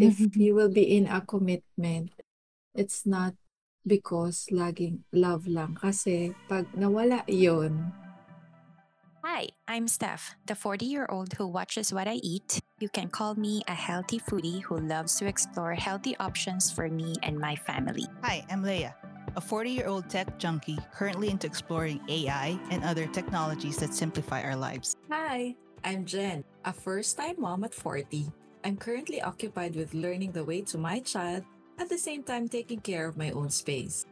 if you will be in a commitment, it's not because laging love lang. Kasi pag nawala yon Hi, I'm Steph, the 40 year old who watches what I eat. You can call me a healthy foodie who loves to explore healthy options for me and my family. Hi, I'm Leia, a 40 year old tech junkie currently into exploring AI and other technologies that simplify our lives. Hi, I'm Jen, a first time mom at 40. I'm currently occupied with learning the way to my child at the same time taking care of my own space.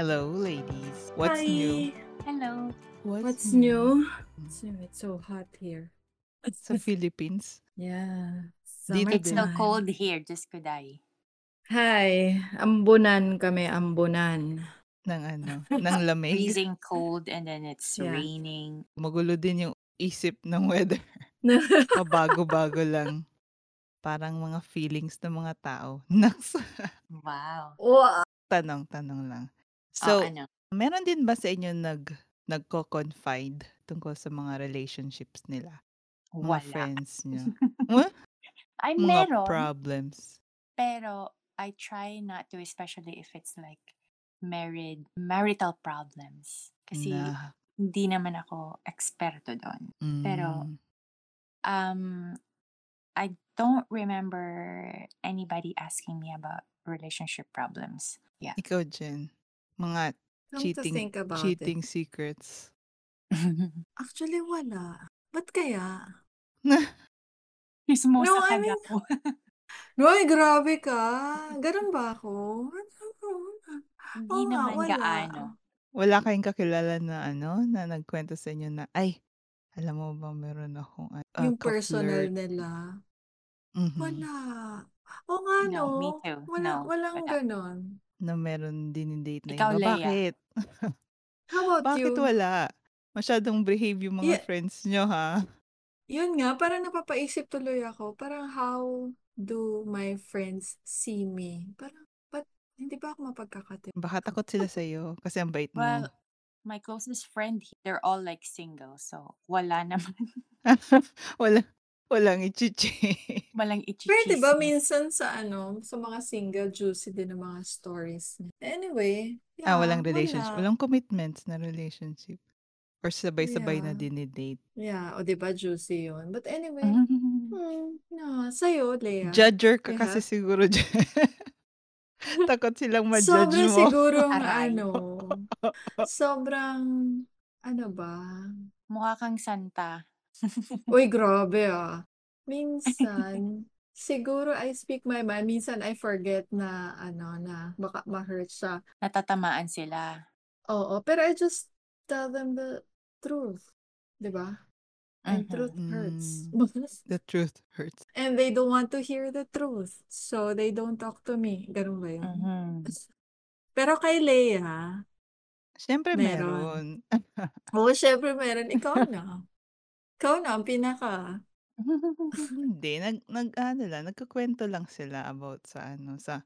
Hello, ladies. What's Hi. new? Hello. What's new? It's, it's so hot here. Sa Philippines? Yeah. Dito It's so cold here, just could I. Hi, ambunan kami, ambunan. Ng ano, ng lamig. Freezing cold and then it's Yeah. raining. Magulo din yung isip ng weather. Pabago-bago lang. Parang mga feelings ng mga tao. Naks. Wow. Wow. tanong, tanong lang. So, So, ano? meron din ba sa inyo nag nagko-confide tungkol sa mga relationships nila? Mga Wala. friends niyo? What? Ay, mga meron. problems? Pero I try not to, especially if it's like married, marital problems. Kasi Na, hindi naman ako eksperto doon. Pero, mm, um, I don't remember anybody asking me about relationship problems. Yeah. ikaw, Jen. Mga Come to cheating think about cheating it. secrets. Actually, wala. Ba't kaya? Chismosa No, ka I mean, daw. Noy, grabe ka. Ganun ba ako? Hindi nga, naman wala. gaano. Wala kayong kakilala na ano, na nagkwento sa inyo na, ay, alam mo ba meron akong uh, Yung personal ka-flirt. nila. Mhm. Wala. O nga, No, me no? too. Wala, No, walang wala. ganon. Na meron din date na Ikaw, iba. Leia. Bakit? How about Bakit you? wala? Masyadong behave yung mga Yeah. friends nyo, ha? Yun nga, parang napapaisip tuloy ako. Parang how do my friends see me? Parang, ba't hindi ba ako mapagkakatiwala? Baka takot sila sa'yo kasi ang bait mo. Well, my closest friend, they're all like single. So, wala naman. wala, walang ichichi. Walang Pero diba minsan sa ano, sa mga single, juicy din ang mga stories. niya. Anyway, ah, yeah, walang relationship. wala. Walang commitments na relationship. Or sabay-sabay na Yeah. dinidate. Yeah, o diba juicy yun. But anyway, Mhm. hmm, no, sa'yo, Lea. Judger ka You kasi siguro dyan. Takot silang ma-judge Sobra mo. sigurong Aray. ano, sobrang, ano ba? Mukha kang santa. Uy, grabe ah. Minsan, siguro I speak my mind. Minsan I forget na, ano, na baka ma-hurt siya. Natatamaan sila. Oo, pero I just tell them the truth. Diba? And Mhm. truth hurts. Mm, the truth hurts. And they don't want to hear the truth. So they don't talk to me. Ganun ba yun? Mhm. Pero kay Leia, Siyempre meron. meron. Oo, syempre meron. Ikaw na. Ikaw na ang pinaka. Hindi, nag nag ano lang, nagkukuwento lang sila about sa ano, sa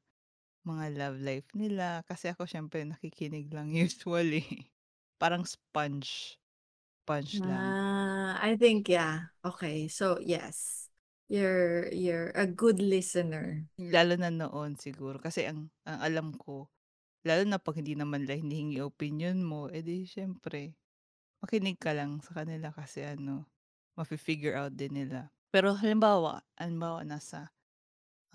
mga love life nila. Kasi ako siyempre nakikinig lang usually. Parang sponge. Sponge lang. Ah, I think yeah. Okay. So, yes. You're you're a good listener. Lalo na noon siguro. Kasi ang, ang alam ko, lalo na pag hindi naman nila hinihingi opinion mo, edi siyempre, makinig ka lang sa kanila kasi ano, mafi-figure out din nila. Pero halimbawa, halimbawa nasa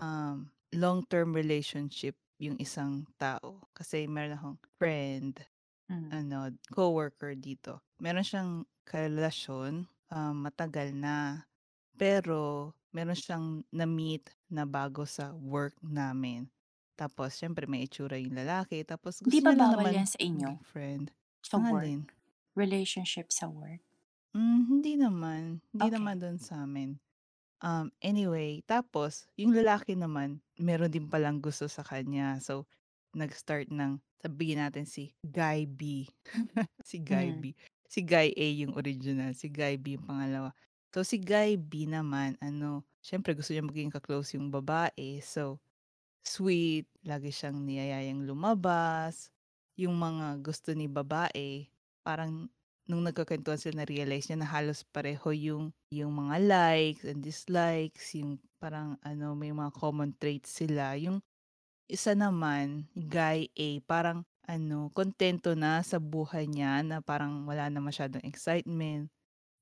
um, long-term relationship yung isang tao. Kasi meron akong friend, Mm. ano, coworker dito. Meron siyang karelasyon, um, matagal na. Pero meron siyang na-meet na bago sa work namin. Tapos, syempre, may itsura yung lalaki. Tapos, gusto Di ba niya bawal naman yan sa inyo? friend. Sa Ang work? alin? Relationship sa work? Mm, hindi naman. Hindi Okay. naman doon sa amin. Um, anyway, tapos, yung lalaki naman, meron din palang gusto sa kanya. So, nag-start ng, sabihin natin si Guy B. si Guy Mm. B. Si Guy A yung original. Si Guy B yung pangalawa. So, si Guy B naman, ano, syempre gusto niya maging ka-close yung babae. So, sweet, lagi siyang niyayayang lumabas. Yung mga gusto ni babae, parang nung nagkakwentuhan sila na-realize niya na halos pareho yung yung mga likes and dislikes, yung parang ano, may mga common traits sila. Yung isa naman, guy A, parang ano, kontento na sa buhay niya na parang wala na masyadong excitement.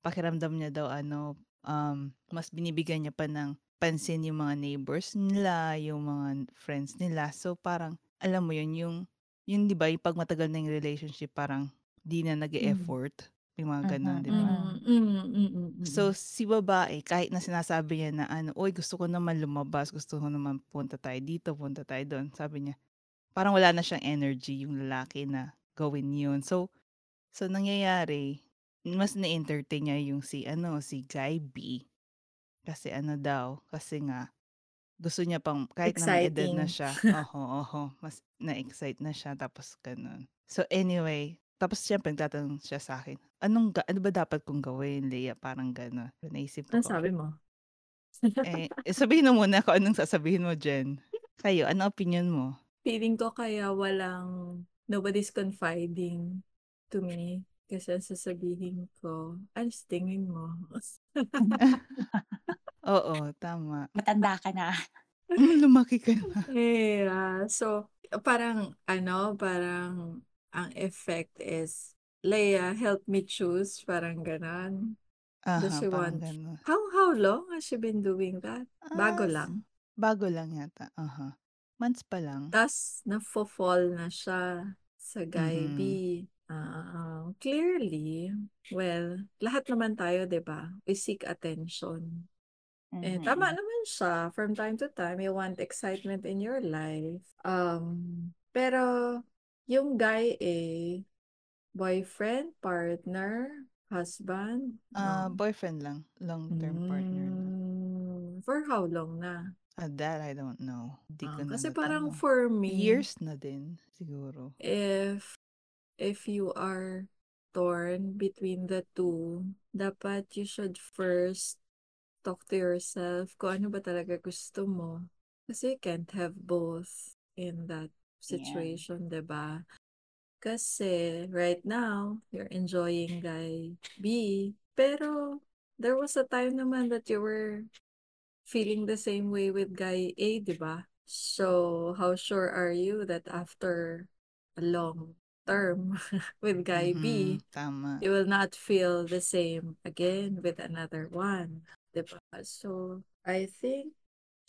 Pakiramdam niya daw ano, um, mas binibigyan niya pa ng pansin yung mga neighbors nila, yung mga friends nila. So parang, alam mo yun, yung, yung di ba, pag matagal na yung relationship, parang di na Mm. nag-e-effort. Yung mga ganun, Mhm, di ba? Mm, mm, mm, mm, So, mm. si babae, kahit na sinasabi niya na ano, "Uy, gusto ko naman lumabas, gusto ko naman punta tayo dito, punta tayo doon." Sabi niya, parang wala na siyang energy yung lalaki na gawin yun. So, so nangyayari, mas na-entertain niya yung si ano, si guy B. Kasi ano daw, kasi nga gusto niya pang kahit na may edad na Exciting. siya, oho, oho, mas na-excite na siya tapos gano'n. So anyway, tapos siyempre nagtatanong siya sa akin, "Anong ga ano ba dapat kong gawin, Leah?" Parang gano'n. Naisip Anong ko, sabi mo? eh, eh, sabihin mo muna kung anong sasabihin mo, Jen. Kayo, ano opinion mo? Feeling ko kaya walang nobody's confiding to me. Kasi ang sasabihin ko, ano sa tingin mo? Oo, tama. Matanda ka na. Hmm, lumaki ka na. Yeah. So, parang, ano, parang ang effect is, Leia, help me choose. Parang ganon. Does Aha, she want, gano'n. how, how long has she been doing that? Bago Ah, s lang. bago lang yata, aha. Months pa lang. Tas, nafo-fall na siya sa guy B. Mhm. Ah, clearly, well, lahat naman tayo, 'di ba? We seek attention. Eh, tama Mhm. naman siya. From time to time, you want excitement in your life. Um, pero yung guy A, boyfriend, partner, husband, Ah, no? boyfriend lang, long-term partner lang. Hmm, for how long na? Ah, that I don't know. Di ko Ah, na kasi parang natanong. for me, Years na din siguro. if if you are torn between the two, dapat you should first talk to yourself kung ano ba talaga gusto mo. Kasi you can't have both in that Yeah. situation, 'di ba? Kasi right now, you're enjoying guy B, pero there was a time naman that you were feeling the same way with guy A, 'di ba? So, how sure are you that after a long term with guy B, Mhm, tama. you will not feel the same again with another one, 'di ba? So, I think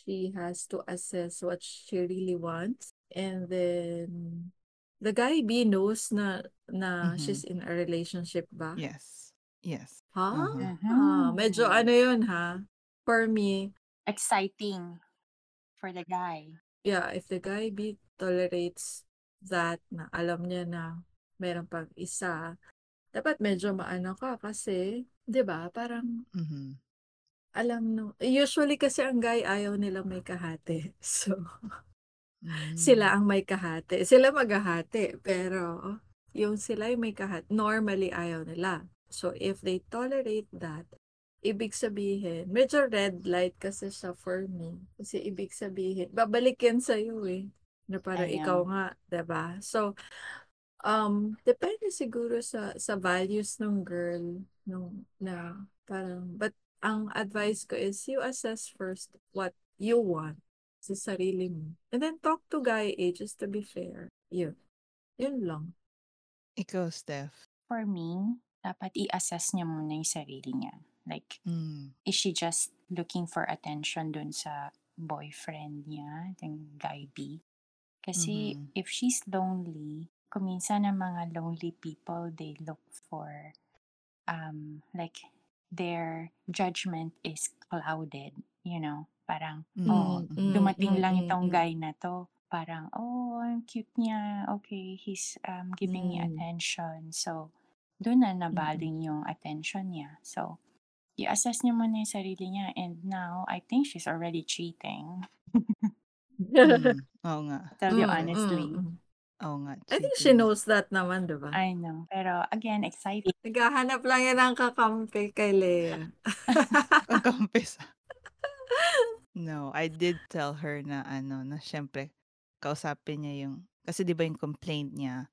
she has to assess what she really wants and then the guy B knows na na Mhm. she's in a relationship ba? Yes. Yes. Ha? Uh-huh. Ah, medyo ano 'yun ha. For me, Exciting for the guy. yeah, if the guy B tolerates that na alam niya na meron pang isa, dapat medyo maano ka kasi, 'di ba? Parang Mhm. alam no usually kasi ang guy ayaw nilang may kahati. So, sila Hmm. ang may kahati. Sila maghahati, pero yung sila yung may kahati, normally ayaw nila. So, if they tolerate that, ibig sabihin, medyo red light kasi siya for me. Kasi ibig sabihin, babalik yan sa'yo eh. Na parang I ikaw nga, ba? So, um, depende siguro sa sa values ng girl nung na parang but ang advice ko is you assess first what you want sa sarili mo. And then talk to guy A just to be fair. Yun. Yun lang. Ikaw, Steph? For me, dapat i-assess niya muna yung sarili niya. Like, Hmm. is she just looking for attention dun sa boyfriend niya, yung guy B? Kasi Mhm. if she's lonely, kuminsan ang mga lonely people, they look for, um, like, their judgment is clouded, you know? Parang, oh, Mhm, Mm, mhm. dumating mm, lang mm, itong mm. guy na to. Parang, oh, ang cute niya. Okay, he's um, giving me Mm. attention. So, doon na Mm-mm. nabaling yung attention niya. So, i-assess niya muna yung sarili niya. And now, I think she's already cheating. Hmm, oo nga. Tell you Mm, honestly. mm, mm. Oo nga, I think she cheating. knows that naman, 'di ba? I know. Pero, again, exciting. Naghahanap lang yan ng kakampi kay Lea. Kakampi sa No, I did tell her na ano, na siyempre kausapin niya yung kasi 'di ba yung complaint niya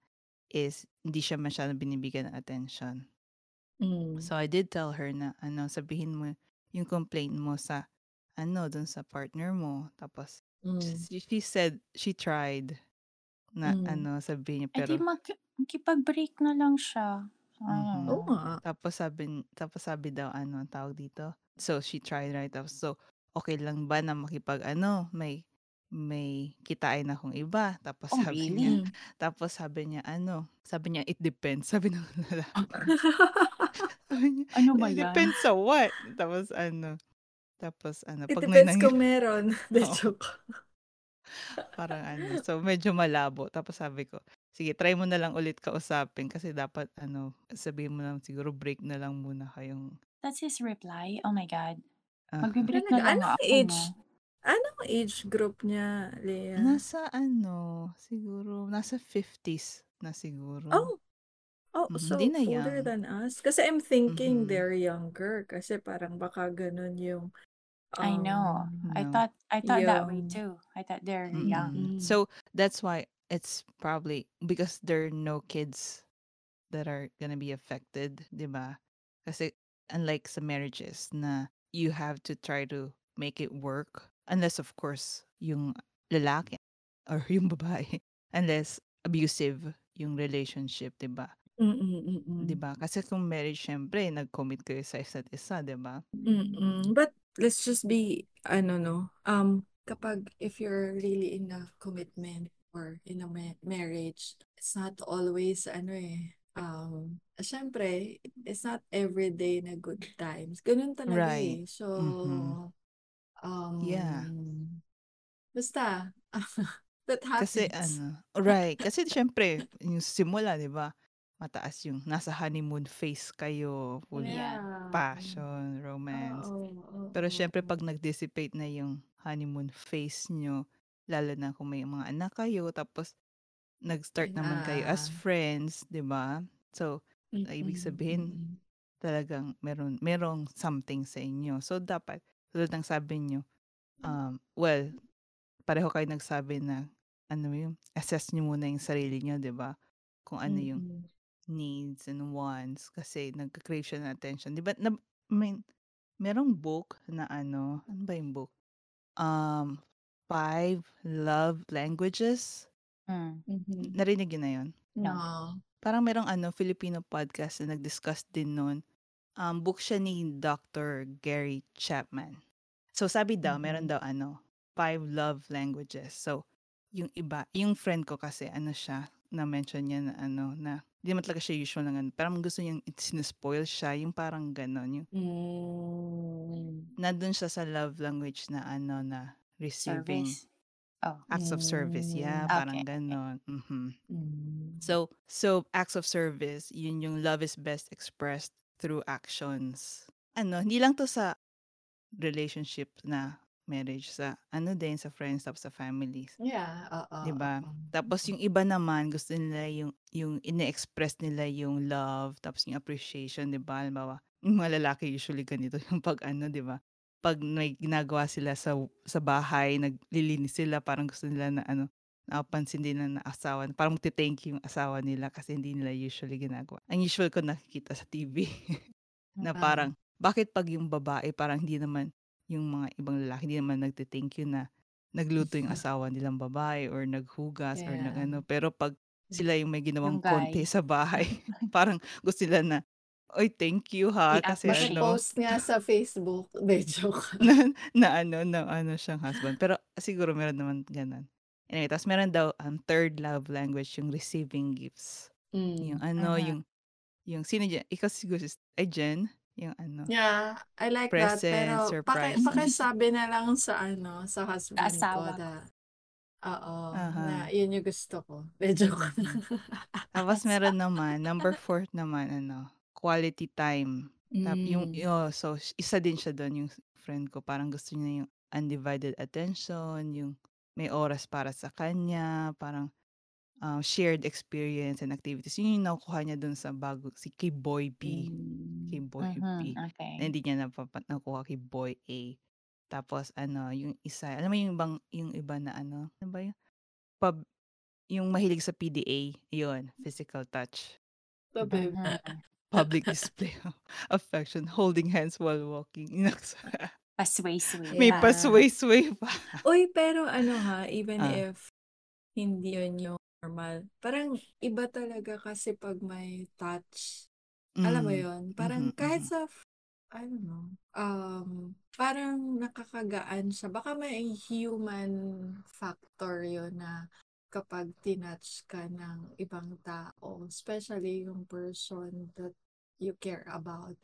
is hindi siya masyadong binibigyan ng attention. Mm. So I did tell her na ano, sabihin mo yung complaint mo sa ano, dun sa partner mo. Tapos, Mm. she, she said she tried na Mm. ano, sabihin niya, Eh di pero, mag, makipag-break na lang siya. Mhm. Ano? Oo nga. tapos sabi, tapos sabi daw, ano, ang tawag dito. So, she tried, right? Tapos, so, okay lang ba na makipag, ano, may, may kitain akong iba. Tapos Oh, sabi really? niya, tapos sabi niya, ano, sabi niya, it depends. Sabi ng lalaki. sabi niya, Ano ba it yan? depends sa what? Tapos, ano, tapos, ano, It pag may depends kung nangyari, meron. The Oo. joke. parang ano, so medyo malabo. Tapos sabi ko, sige, try mo na lang ulit kausapin kasi dapat, ano, sabihin mo lang siguro break na lang muna kayong, That's his reply. Oh my God. Ah, Magbe-break na Talaga, lang anong ako, age? no? Anong age group niya, Lea? nasa ano, siguro, nasa 50s na siguro. Oh, oh, so hindi na older young. than us. Kasi I'm thinking Mhm. they're younger. Kasi parang baka ganun yung, I know. um, I No. thought I thought that way yung, too. I thought they're young. Mm-mm. mm, So that's why it's probably because there are no kids that are gonna be affected, 'di ba? Kasi unlike sa marriages na you have to try to make it work unless of course yung lalaki or yung babae unless abusive yung relationship, 'di ba? mm, mm, mm, 'Di ba? Kasi kung marriage syempre nag-commit kayo sa isa't isa, 'di ba? mm. But let's just be, ano no, um, kapag if you're really in a commitment or in a ma- marriage, it's not always, ano eh, um, syempre, it's not everyday na good times. Ganun talaga Right. eh. So, Mhm. Yeah. um, basta, that Kasi happens. ano, right. Kasi syempre, yung simula, 'di ba? Mataas yung nasa honeymoon phase kayo, full Yeah. Yeah. passion, romance. Oo, oo, Pero syempre pag nag-dissipate na yung honeymoon phase nyo, lalo na kung may mga anak kayo, tapos nag-start naman kayo as friends, 'di ba? So, ibig Mm-mm, sabihin, talagang meron merong something sa inyo. So dapat tulad ng sabi niyo, um well, pareho kayo nagsabi na ano yung assess niyo muna yung sarili niyo, 'di ba? Kung ano yung Mm-mm. needs and wants kasi nagka-crave siya ng attention. 'Di ba? Na, may merong book na ano, ano ba yung book? Um, Five Love Languages. Mm. Mhm. Narinig yun na yun? No. No. Parang merong ano, Filipino podcast na nag-discuss din nun. Um, book siya ni Dr. Gary Chapman. So, sabi daw, meron Mhm. daw ano, five love languages. So, yung iba, yung friend ko kasi, ano siya, na-mention niya na ano, na, hindi naman talaga siya usual ng ano, parang gusto niyang sinespoil siya, yung parang ganon, yung, Mm. nandun siya sa love language na ano, na receiving Service. Oh. acts of service. Yeah, Mm. parang Okay. ganon. Mhm. Mm. So, so acts of service, yun yung love is best expressed through actions. Ano, hindi lang to sa relationship na marriage, sa ano din, sa friends, tapos sa families. Yeah, oo, 'Di ba? oo. Tapos yung iba naman, gusto nila yung, yung ine-express nila yung love, tapos yung appreciation, 'di ba? Halimbawa, yung mga lalaki usually ganito yung pag ano, 'di ba? Pag may ginagawa sila sa sa bahay, naglilinis sila, parang gusto nila na ano, napapansin din na asawa, parang magte-thank you yung asawa nila kasi hindi nila usually ginagawa. Ang usual ko nakikita sa TV na parang, bakit pag yung babae parang hindi naman yung mga ibang lalaki hindi naman nagte-thank you na nagluto yung asawa nilang babae or naghugas or Yeah. ano. Pero pag sila yung may ginawang Yung konti sa bahay, parang gusto nila na, oy, thank you ha, kasi ano, Mag-post nga sa Facebook. De, joke. na, na ano, na ano siyang husband. Pero siguro meron naman ganun. Anyway, tapos meron daw ang third love language, yung receiving gifts. Yung Mm. ano, Mhm. yung, yung sino dyan? Ikaw siguro, sis- ay Jen, yung ano, Yeah, I like that. present, Pero paki, surprise. pakisabi na lang sa ano, sa husband ko asawa na, oo, Aha. na yun yung gusto ko. De, joke. Mhm. Tapos meron naman, number four naman, ano, quality time. Tap, yung, Mm. oh, so, isa din siya doon, yung friend ko, parang gusto niya yung undivided attention, yung may oras para sa kanya, parang um, shared experience and activities. Yun yung nakukuha niya doon sa bago, si kay Boy B. Kay Mm. Boy Mhm. B. Na hindi niya napapa, nakuha kay Boy A. Tapos, ano, yung isa, alam mo yung ibang, yung iba na ano, ano ba yun? Pub, yung mahilig sa PDA, yun, physical touch. Tabi. Mhm. Public display of affection, holding hands while walking. Inaks- Pasway-sway May pa. pasway-sway pa. Uy, pero ano ha, even Ah. if hindi yun yung normal, parang iba talaga kasi pag may touch. Alam mo Mm. yun? Parang Mhm, kahit mhm. sa, f- I don't know, um, parang nakakagaan siya. Baka may human factor yun na kapag tinouch ka ng ibang tao, especially yung person that you care about,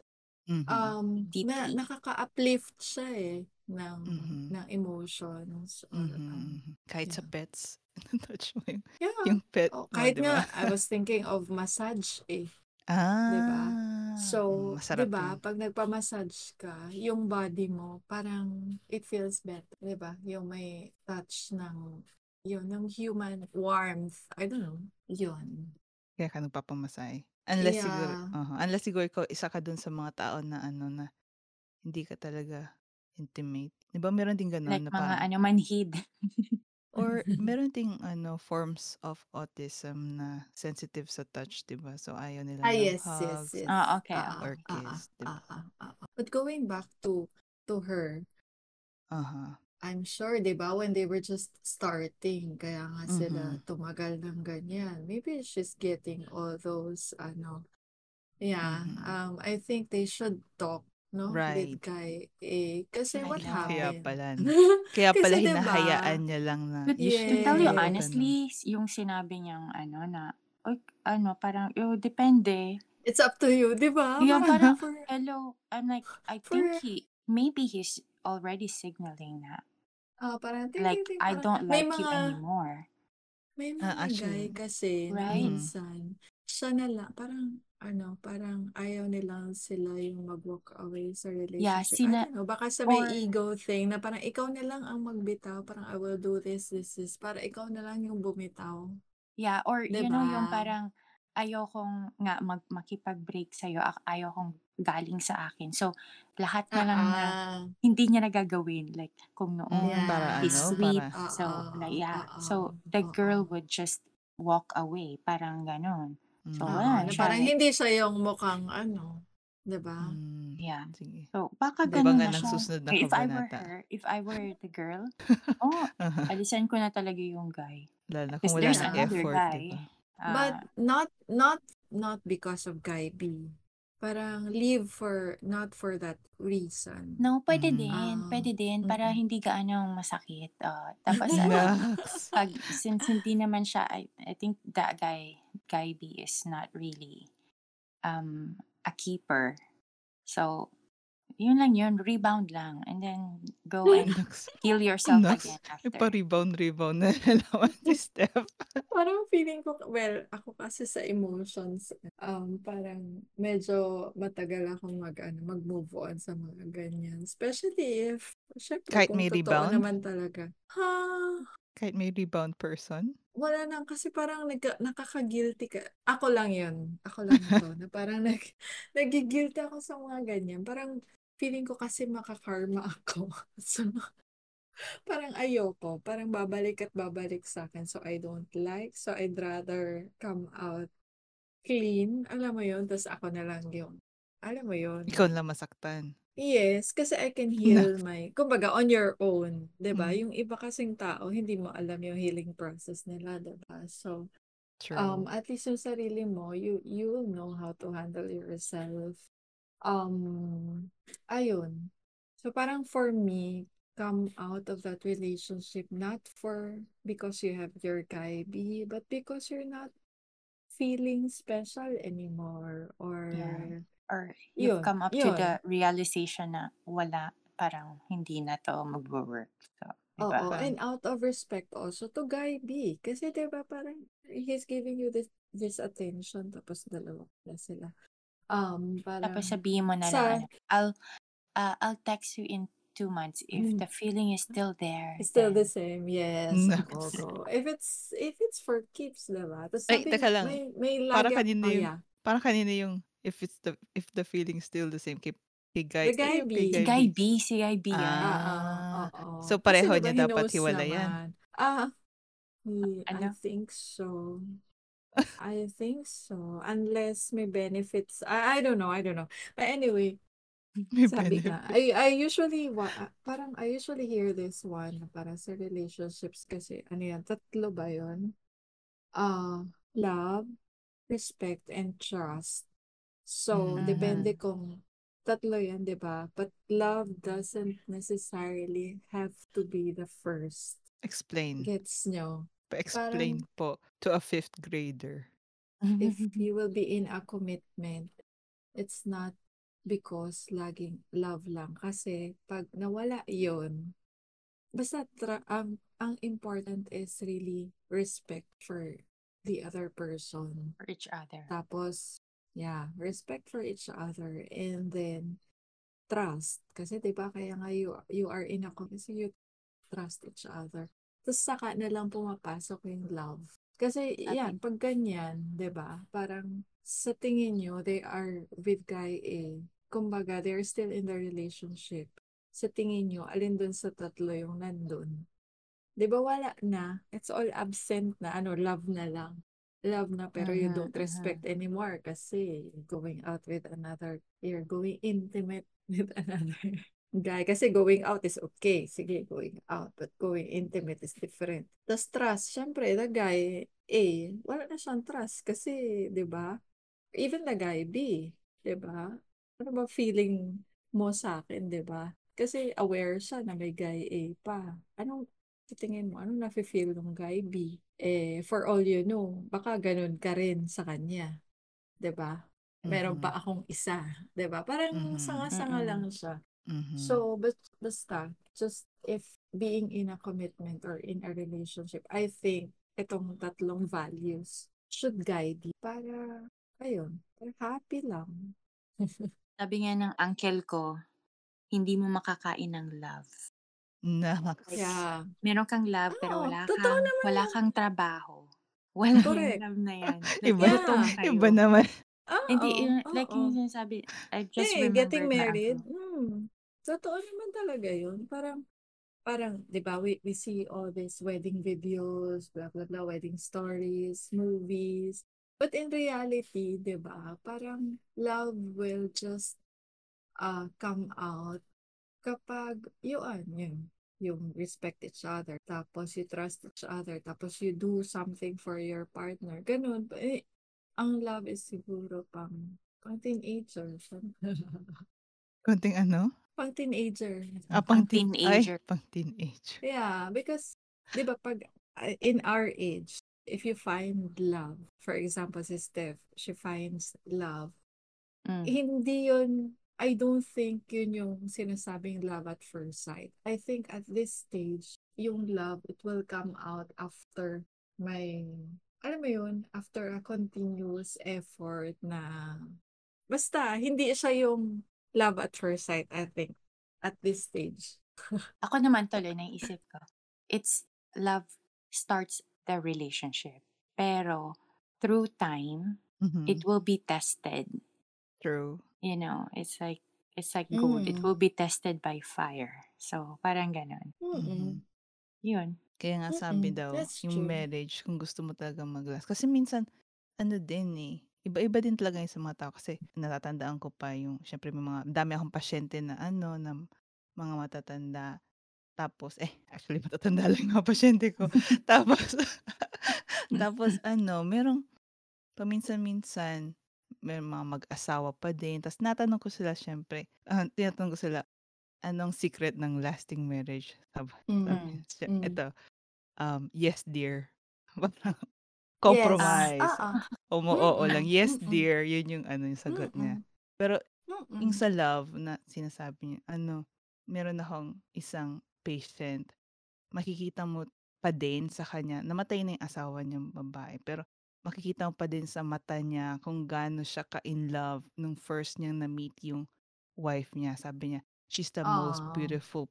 Mhm. um, na, Deeply. nakaka-uplift siya eh ng, Mhm. ng emotions or Mhm, um. Kahit sa yeah. pets, touch mo yung, Yeah. yung pet Oh, mo, kahit di ba? nga, I was thinking of massage eh. Ah, So, mm, 'di masarap ba, yun. pag nagpa-massage ka, yung body mo parang it feels better, 'di ba? Yung may touch ng yun, ng human warmth. I don't know. Yun. Kaya ka nagpapamasahe. Unless siguro, Yeah. uh unless siguro ikaw isa ka dun sa mga tao na ano na hindi ka talaga intimate. Di ba meron din ganon Like na mga parang, ano, manhid. or meron ding ano forms of autism na sensitive sa touch, di ba? So ayaw nila Ah, ng yes, yes, hugs yes. Ah, okay, Ah, okay. or ah, ah, kiss, di ba? ah, ah, ah, ah. But going back to to her, Aha. I'm sure, 'di ba, when they were just starting, kaya nga sila Mhm. tumagal ng ganyan. Maybe she's getting all those, ano, yeah, Mhm. um, I think they should talk, no, Right. with Guy A. Kasi I what know. Kaya happened? pala? Kaya pala Kasi hinahayaan niya lang na But you shouldn't tell you yes. honestly, yung sinabi niyang ano na, "Uy, ano, parang, oh, depende." It's up to you, 'di ba? Yeah, Parang parang, for hello, I'm like, I for think he, maybe he's already signaling na, ah, parang ting like, ting ting, I don't like you mga anymore. may Ah, mga guy actually, kasi Right? mhm. minsan siya na lang parang ano, parang ayaw nilang sila yung mag-walk away sa Yeah, relationship. I sina, don't know, baka sa may or, ego thing na parang ikaw na lang ang magbitaw, parang I will do this, this, this, para ikaw na lang yung bumitaw. yeah, or, 'Di you know, yung ba? parang, ayokong nga mag, makipag-break sa'yo, ayokong galing sa akin. So, lahat na lang na ah. hindi niya nagagawin. Like, kung Mm, noon, para Yeah. ano, sleep. para, So, like, yeah. oo, So, the girl oo. would just walk away. Parang ganon. So, Oo, mm, wala na parang hindi siya yung mukhang ano, 'di ba? mm, yeah. sige. So, baka ganun nga na siya. susunod na If I were her, if I were the girl, oh, Aha. alisan ko na talaga yung guy. Lalo na kung Because wala there's ng Yeah. another effort, di guy. But Uh, not not not because of Guy B. Parang leave for not for that reason. no, pwede Mhm. din. Ah, Pwede din. Para mm. hindi gaano masakit. Uh, tapos ano, pag, since hindi naman siya, I, I think that guy, guy B is not really um, a keeper. So, yun lang yun. Rebound lang. And then, go and heal yourself again after. Ipa-rebound, rebound na naman si Steph. Parang feeling ko, well, ako kasi sa emotions, um, parang medyo matagal akong mag, ano, mag-move on sa mga ganyan. Especially if, syempre, Kahit kung may totoo rebound? naman talaga. Ha? Kahit may rebound person? Wala nang, kasi parang nag, nakaka-guilty ka. Ako lang yun. Ako lang to. na parang nag, nagigilty ako sa mga ganyan. Parang feeling ko kasi makakarma ako. so, parang ayoko. Parang babalik at babalik sa akin. So, I don't like. So, I'd rather come out clean. Alam mo yun? Tapos ako na lang yun. Alam mo yun? Ikaw lang masaktan. Yes, kasi I can heal my, kumbaga on your own, 'di ba? Mm. Yung iba kasing tao, hindi mo alam yung healing process nila, 'di ba? So, True. um at least yung sarili mo, you you will know how to handle yourself. Um ayun. So parang for me, come out of that relationship not for because you have your guy B, but because you're not feeling special anymore or Yeah. Or you've Yun, come up to yun. the realization na wala, parang hindi na to mag-work. So, Oo, diba? and out of respect also to Guy B. Kasi 'di ba parang he's giving you this this attention tapos dalawa na sila. Um, parang Tapos sabihin mo na lang, sa ano, I'll, uh, I'll text you in two months. If Mm. the feeling is still there, it's still the then same. Yes, go, go. If it's if it's for keeps, 'di ba? Tapos Ay, teka lang. may may Para kanina oh yung, yeah. para kanina yung, if it's the, if the feeling still the same, kay, kay Guy, The Guy ay, B. kay si Guy Guy B. Si Guy B yan. Ah, Ah, oo. so Kasi pareho ba niya dapat hiwalayan. naman. Ah, he- I Ano? think so. I think so. Unless may benefits. I, I don't know. I don't know. But anyway, May Sabi nga, benefit. I, I usually, wa, ah, parang I usually hear this one, na parang sa relationships kasi, ano yan, tatlo ba yun? Uh, love, respect, and trust. So, Mhm. depende kung tatlo yan, di ba? But love doesn't necessarily have to be the first. Explain. Gets nyo? Pa-explain po to a fifth grader. If you will be in a commitment, it's not because laging love lang. Kasi pag nawala yon basta tra- ang, ang important is really respect for the other person. For each other. Tapos, yeah, respect for each other. And then, trust. Kasi 'di ba kaya nga you, you are in a kasi you trust each other. Tapos saka na lang pumapasok yung love. Kasi Okay. yan, pag ganyan, 'di ba Parang sa tingin nyo, they are with guy A. Kumbaga, they're still in the relationship. Sa tingin nyo, alin dun sa tatlo yung nandun? 'Di ba wala na? It's all absent na. Ano, love na lang. Love na pero you Mhm, don't respect anymore kasi you're going out with another, you're going intimate with another guy. Kasi going out is okay. Sige, going out. But going intimate is different. Tapos trust, syempre, the guy A, wala na siyang trust kasi, di ba? Even the guy B, di ba? Ano ba feeling mo sa akin, di ba? Kasi aware siya na may guy A pa. Anong tingin mo? Anong nafe-feel ng guy B? Eh, for all you know, baka ganun ka rin sa kanya. 'Di ba? Meron Mhm. pa akong isa. 'Di ba? Parang Mhm. sanga-sanga Mm-mm. lang siya. Mhm. So, but, basta, just if being in a commitment or in a relationship, I think itong tatlong values should guide you para, ayun, para happy lang. Sabi nga ng uncle ko, hindi mo makakain ng love. Naks. yeah. Meron kang love pero Oo, wala kang wala kang trabaho. Wala Correct. love na yan. Like, Iba, Yeah. iba naman. Hindi, Oo, yun- like oo. yung sinasabi, I just getting remembered na married, uncle. Totoo naman talaga yun. Parang, parang, di ba, we, we see all these wedding videos, blah, blah, blah, wedding stories, movies. But in reality, di ba, parang love will just uh, come out kapag yun, yun, yung respect each other, tapos you trust each other, tapos you do something for your partner. Ganun. Eh, ang love is siguro pang, pang teenager. Konting ano? Pang teenager. Ah, Pang pang teen, teenager. ay, pang teenager. Yeah, because, di ba, pag, uh, in our age, if you find love, for example, si Steph, she finds love, Mm. hindi yun, I don't think yun yung sinasabing love at first sight. I think at this stage, yung love, it will come out after my, alam mo yun, after a continuous effort na, basta, hindi siya yung love at first sight, I think, at this stage. Ako naman tuloy, naisip ko, it's love starts the relationship. Pero, through time, Mhm. it will be tested. True. You know, it's like, it's like gold. It Mm. will be tested by fire. So, parang ganon. Mm-mm. Yun. Kaya nga sabi Mm-mm, daw, that's yung true. marriage, kung gusto mo talaga mag-last. Kasi minsan, ano din eh, iba-iba din talaga yung sa mga tao. Kasi natatandaan ko pa yung, syempre may mga, dami akong pasyente na ano, na mga matatanda. Tapos, eh, actually matatanda lang yung mga pasyente ko. tapos, tapos ano, merong, paminsan-minsan, may mga mag-asawa pa din. Tapos natanong ko sila, syempre, ah, tinatanong ko sila, anong secret ng lasting marriage? Sabi, sabi Mm. siya, Mm. ito, um, yes dear. Parang. Compromise. Umo, oo lang. Yes mm-mm. dear. Yun yung ano yung sagot niya. Pero Mm-mm. yung sa love na sinasabi niya, ano, meron akong isang patient, makikita mo pa din sa kanya, namatay na yung asawa niyang babae, pero makikita mo pa din sa mata niya kung gaano siya ka-in love nung first niyang na-meet yung wife niya. Sabi niya, she's the most Aw. beautiful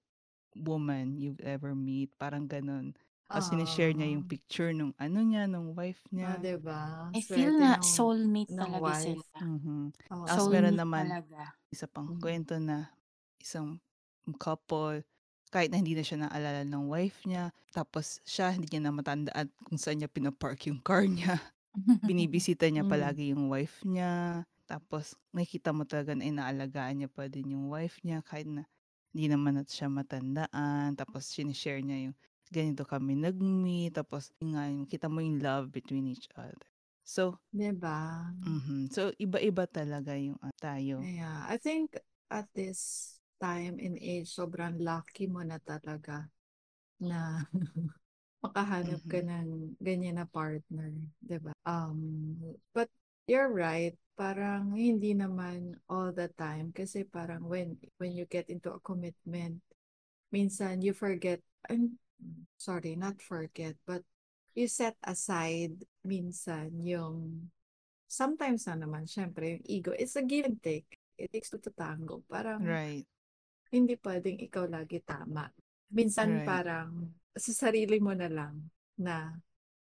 woman you've ever meet. Parang ganun. Tapos sinishare niya yung picture nung ano niya, nung wife Ah, niya. diba? I feel Swerte na nung, soulmate ng talaga wife. sila. Mhm. Oo. Tapos meron Soulmate naman, talaga. isa pang Mm. kwento na isang couple, kahit na hindi na siya naalala ng wife niya, tapos siya hindi niya na matandaan kung saan niya pinapark yung car niya. Binibisita niya Mm. palagi yung wife niya. Tapos nakikita mo talaga na inaalagaan niya pa din yung wife niya kahit na hindi naman na siya matandaan. Tapos sinishare niya yung ganito kami nag-meet. Tapos nga, yung kita mo yung love between each other. So, Diba? mhm. So, iba-iba talaga yung ah, tayo. Yeah, I think at this time and age, sobrang lucky mo na talaga na makahanap ka Mhm. ng ganyan na partner, 'di ba? Um, but you're right, parang hindi naman all the time kasi parang when when you get into a commitment, minsan you forget, I'm sorry, not forget, but you set aside minsan yung sometimes na naman, syempre, yung ego, it's a give and take. It takes two to tango. Parang Right. hindi pwedeng ikaw lagi tama. Minsan Right. parang sa sarili mo na lang na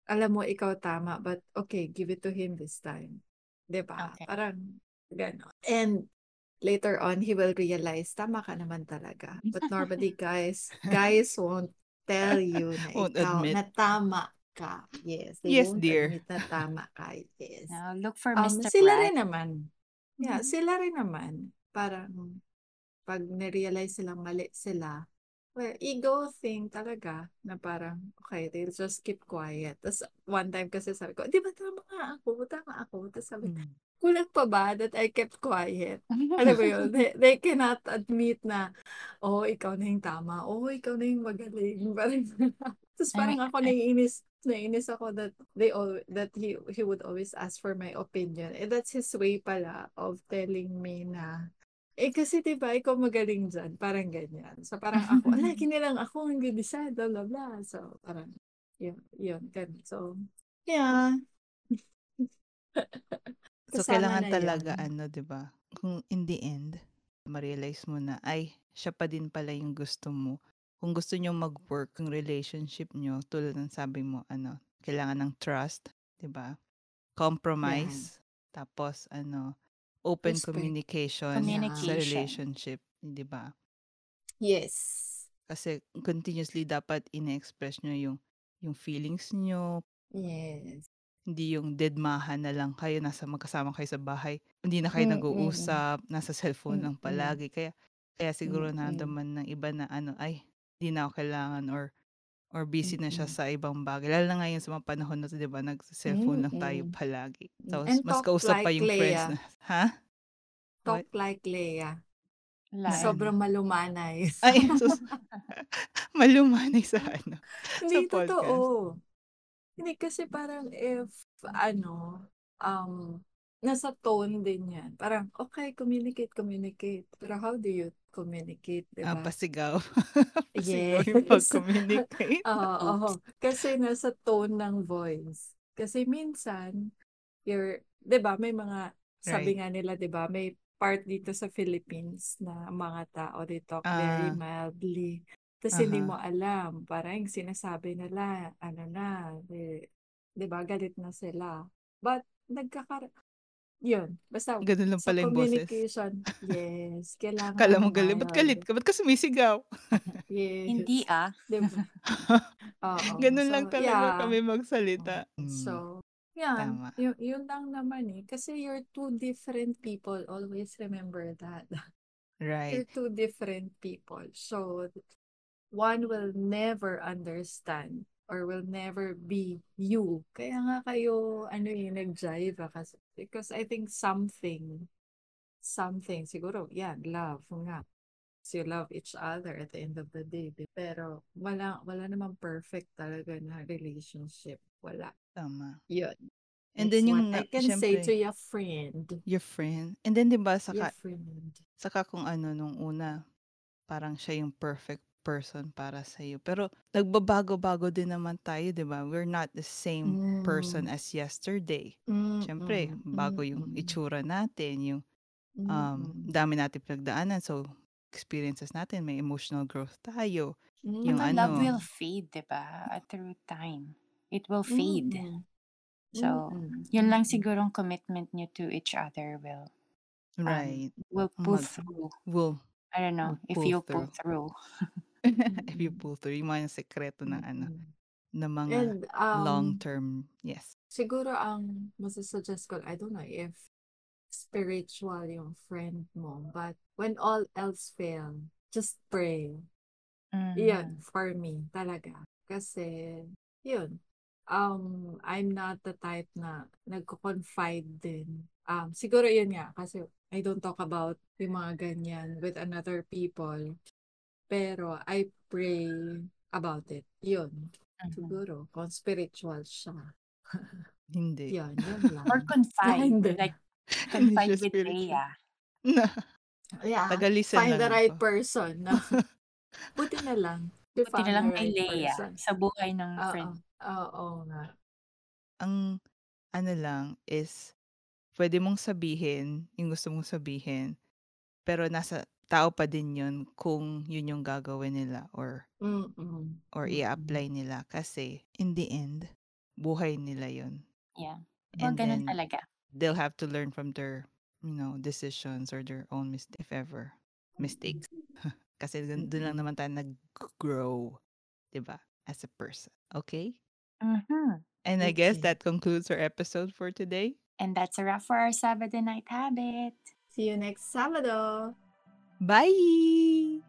alam mo ikaw tama but okay, give it to him this time. ba? Okay. Parang gano'n. And later on he will realize tama ka naman talaga. But normally guys, guys won't tell you na Won't ikaw admit. na tama ka. Yes, they Yes, won't dear. admit na tama ka. Yes. Now, look for Um, Mr. sila Right. rin naman. Yeah, Mhm. sila rin naman. Parang pag na-realize silang mali sila, well, ego thing talaga na parang, okay, they'll just keep quiet. Tapos one time kasi sabi ko, di ba tama nga ako, tama ako. Tapos sabi, Mm. Kulang pa ba that I kept quiet? Alam mo yun, they, they cannot admit na, oh, ikaw na yung tama, oh, ikaw na yung magaling. Parang, tapos parang ako naiinis, naiinis ako that they all that he he would always ask for my opinion. And that's his way pala of telling me na, eh kasi diba, ikaw magaling dyan. Parang ganyan. So parang ako, lagi nilang ako ang good-decide, blah, blah, blah. So parang, yun, yun, ganun. So, yeah. So, Kasama kailangan na talaga, yan. ano, di ba? Kung in the end, ma-realize mo na, ay, siya pa din pala yung gusto mo. Kung gusto nyo mag-work yung relationship nyo, tulad ng sabi mo, ano, kailangan ng trust, di ba? Compromise, tapos, ano, open Respect. communication, sa Communication. relationship, di ba? Yes. Kasi continuously dapat ine-express nyo yung, yung feelings nyo, Yes. Hindi yung deadmahan na lang kayo, nasa magkasama kayo sa bahay, hindi na kayo Mm, nag-uusap, nasa cellphone lang Mm, mm. palagi. Kaya kaya siguro Mm, mm. naramdaman ng iba na ano, ay, hindi na ako kailangan or or busy na siya Mm. sa ibang bagay. Lalo na ngayon sa mga panahon na 'to, 'di ba, nag-cellphone lang tayo Mm. palagi. Mm, Tapos and mas talk kausap pa like yung friends Leia. na, ha? Talk like Leia. Na Sobrang ano? malumanay. Ay, sus malumanay sa ano, sa Hindi, podcast. Hindi kasi parang if, ano, um, nasa tone din yan. Parang, okay, communicate, communicate. Pero how do you communicate, di Ah, pasigaw. pasigaw yung Yes. pag-communicate. Oo, oo. Oops. Kasi nasa tone ng voice. Kasi minsan, you're, di ba, may mga, sabi Right. nga nila, di ba, may part dito sa Philippines na mga tao, they talk very Ah. mildly. Tapos hindi Aha. mo alam, parang sinasabi nila, ano na, di, di ba, galit na sila. But, nagkakar... Yun, basta Ganun lang sa pala yung boses. communication, yes, kailangan Kala mo galit. Ba't galit ka? Ba't ka sumisigaw? Hindi Yes. ah. Di ba? Oo. Ganun So, lang talaga yeah. kami magsalita. So, yan. Tama. Yun, yun lang naman eh. Kasi you're two different people. Always remember that. Right. You're two different people. So, one will never understand or will never be you. Kaya nga kayo, ano eh, nag-jive kasi, because I think something, something, siguro, yan, love nga. So you love each other at the end of the day. Pero wala, wala namang perfect talaga na relationship. Wala. Tama. Yun. And That's then yung, I can say to syempre, your friend. your friend. And then, di ba, Your saka, friend. saka kung ano, nung una, parang siya yung perfect person para sa iyo. Pero, nagbabago-bago din naman tayo, di ba? We're not the same person Mm. as yesterday. Mm, Syempre, mm, bago mm, yung itsura natin, yung um, dami natin pinagdaanan. So, experiences natin, may emotional growth tayo. mm, Yung ano, love will fade, di ba? Through time. It will fade. mm, So, mm, yun lang sigurong commitment nyo to each other will um, right, will pull mag, through. will, I don't know will if you'll pull through. through. if you pull through, yung mga sekreto ng ano, mm, mm. ng mga And um, long-term, yes. siguro ang masasuggest ko, I don't know if spiritual yung friend mo. But when all else fail, just pray. Yun, Mhm. for me, talaga. Kasi, yun, um, I'm not the type na nagko-confide din. Um, siguro yun nga, kasi I don't talk about yung mga ganyan with another people. Pero I pray about it. Yun, Mhm. siguro, kung spiritual siya. Hindi. Yun, yun lang. Or confide. Hindi. Like, siya with spiritual. Rhea. Na, Yeah, taga-listen find the right ako. person. Na, buti na lang. Buti na lang kay right Leia person. sa buhay ng Oo, friend. oo nga. Ang ano lang is, pwede mong sabihin yung gusto mong sabihin, pero nasa tao pa din yun kung yun yung gagawin nila or Mm-mm. or Mm-mm. i-apply nila kasi in the end, buhay nila yun. Yeah. And Well, ganun then talaga. they'll have to learn from their, you know, decisions or their own mistake, if ever, mistakes. kasi dun, dun lang naman tayo nag-grow, 'di ba? As a person. Okay? Mhm. And I guess Okay. that concludes our episode for today. And that's a wrap for our Sabado night habit. See you next Sabado. Bye!